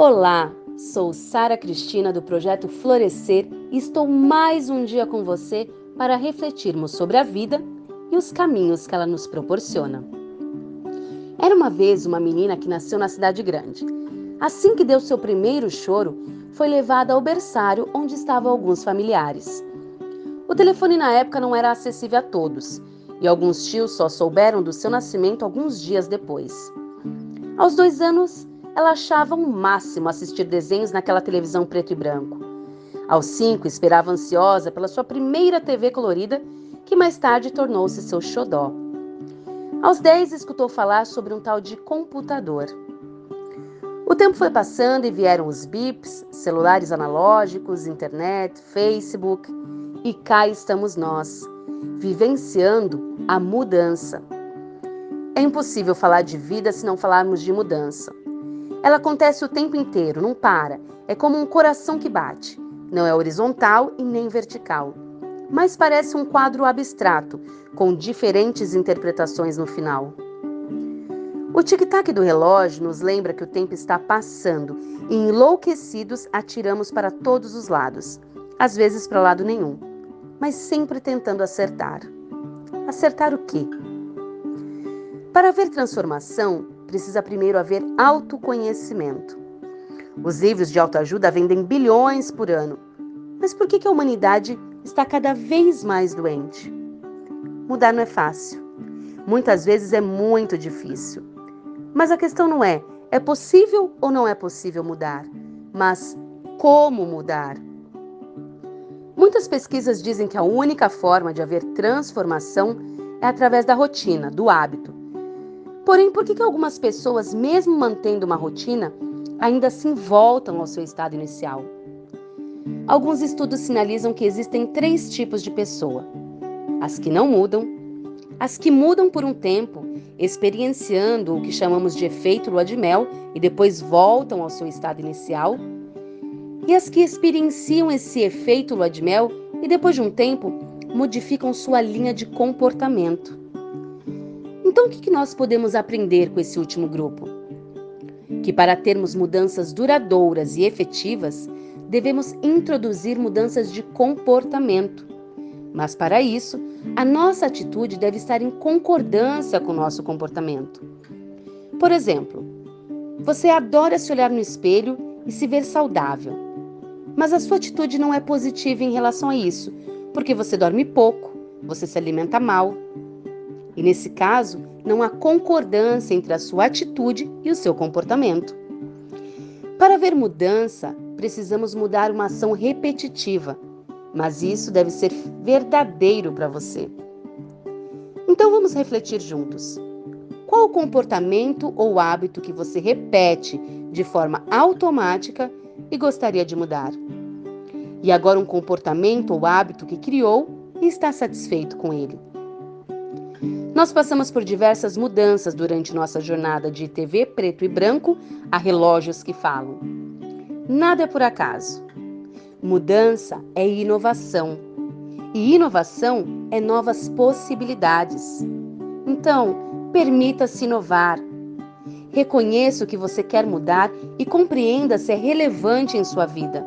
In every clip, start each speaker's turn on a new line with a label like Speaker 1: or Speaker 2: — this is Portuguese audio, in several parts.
Speaker 1: Olá, sou Sara Cristina do projeto Florescer e estou mais um dia com você para refletirmos sobre a vida e os caminhos que ela nos proporciona. Era uma vez uma menina que nasceu na cidade grande. Assim que deu seu primeiro choro, foi levada ao berçário onde estavam alguns familiares. O telefone na época não era acessível a todos, e alguns tios só souberam do seu nascimento alguns dias depois. Aos dois anos, ela achava um máximo assistir desenhos naquela televisão preto e branco. Aos cinco, esperava ansiosa pela sua primeira TV colorida, que mais tarde tornou-se seu xodó. Aos dez, escutou falar sobre um tal de computador. O tempo foi passando e vieram os bips, celulares analógicos, internet, Facebook, e cá estamos nós, vivenciando a mudança. É impossível falar de vida se não falarmos de mudança. Ela acontece o tempo inteiro, não para. É como um coração que bate. Não é horizontal e nem vertical. Mas parece um quadro abstrato, com diferentes interpretações no final. O tic-tac do relógio nos lembra que o tempo está passando e, enlouquecidos, atiramos para todos os lados, às vezes para lado nenhum, mas sempre tentando acertar. Acertar o quê? Para haver transformação, precisa primeiro haver autoconhecimento. Os livros de autoajuda vendem bilhões por ano. Mas por que a humanidade está cada vez mais doente? Mudar não é fácil. Muitas vezes é muito difícil. Mas a questão não é é possível ou não é possível mudar, mas como mudar. Muitas pesquisas dizem que a única forma de haver transformação é através da rotina, do hábito. Porém, por que, que algumas pessoas, mesmo mantendo uma rotina, ainda assim voltam ao seu estado inicial? Alguns estudos sinalizam que existem três tipos de pessoa: as que não mudam, as que mudam por um tempo, experienciando o que chamamos de efeito lua de mel e depois voltam ao seu estado inicial, e as que experienciam esse efeito lua de mel e depois de um tempo modificam sua linha de comportamento. Então, o que nós podemos aprender com esse último grupo? Que para termos mudanças duradouras e efetivas, devemos introduzir mudanças de comportamento. Mas para isso, a nossa atitude deve estar em concordância com o nosso comportamento. Por exemplo, você adora se olhar no espelho e se ver saudável, mas a sua atitude não é positiva em relação a isso, porque você dorme pouco, você se alimenta mal, e nesse caso, não há concordância entre a sua atitude e o seu comportamento. Para ver mudança, precisamos mudar uma ação repetitiva, mas isso deve ser verdadeiro para você. Então vamos refletir juntos. Qual o comportamento ou hábito que você repete de forma automática e gostaria de mudar? E agora um comportamento ou hábito que criou e está satisfeito com ele? Nós passamos por diversas mudanças durante nossa jornada de TV preto e branco a relógios que falam. Nada é por acaso. Mudança é inovação. E inovação é novas possibilidades. Então, permita-se inovar. Reconheça o que você quer mudar e compreenda se é relevante em sua vida.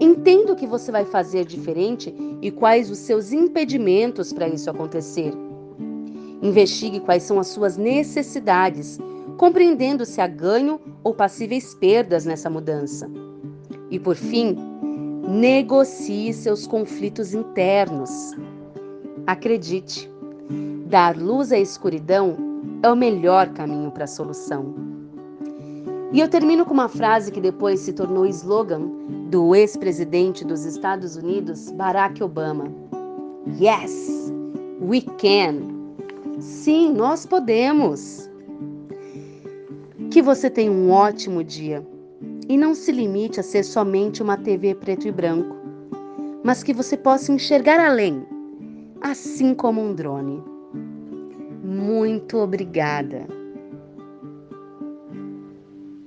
Speaker 1: Entenda o que você vai fazer diferente e quais os seus impedimentos para isso acontecer. Investigue quais são as suas necessidades, compreendendo se há ganho ou passíveis perdas nessa mudança. E por fim, negocie seus conflitos internos. Acredite, dar luz à escuridão é o melhor caminho para a solução. E eu termino com uma frase que depois se tornou slogan do ex-presidente dos Estados Unidos, Barack Obama: Yes, we can. Sim, nós podemos. Que você tenha um ótimo dia e não se limite a ser somente uma TV preto e branco, mas que você possa enxergar além, assim como um drone. Muito obrigada.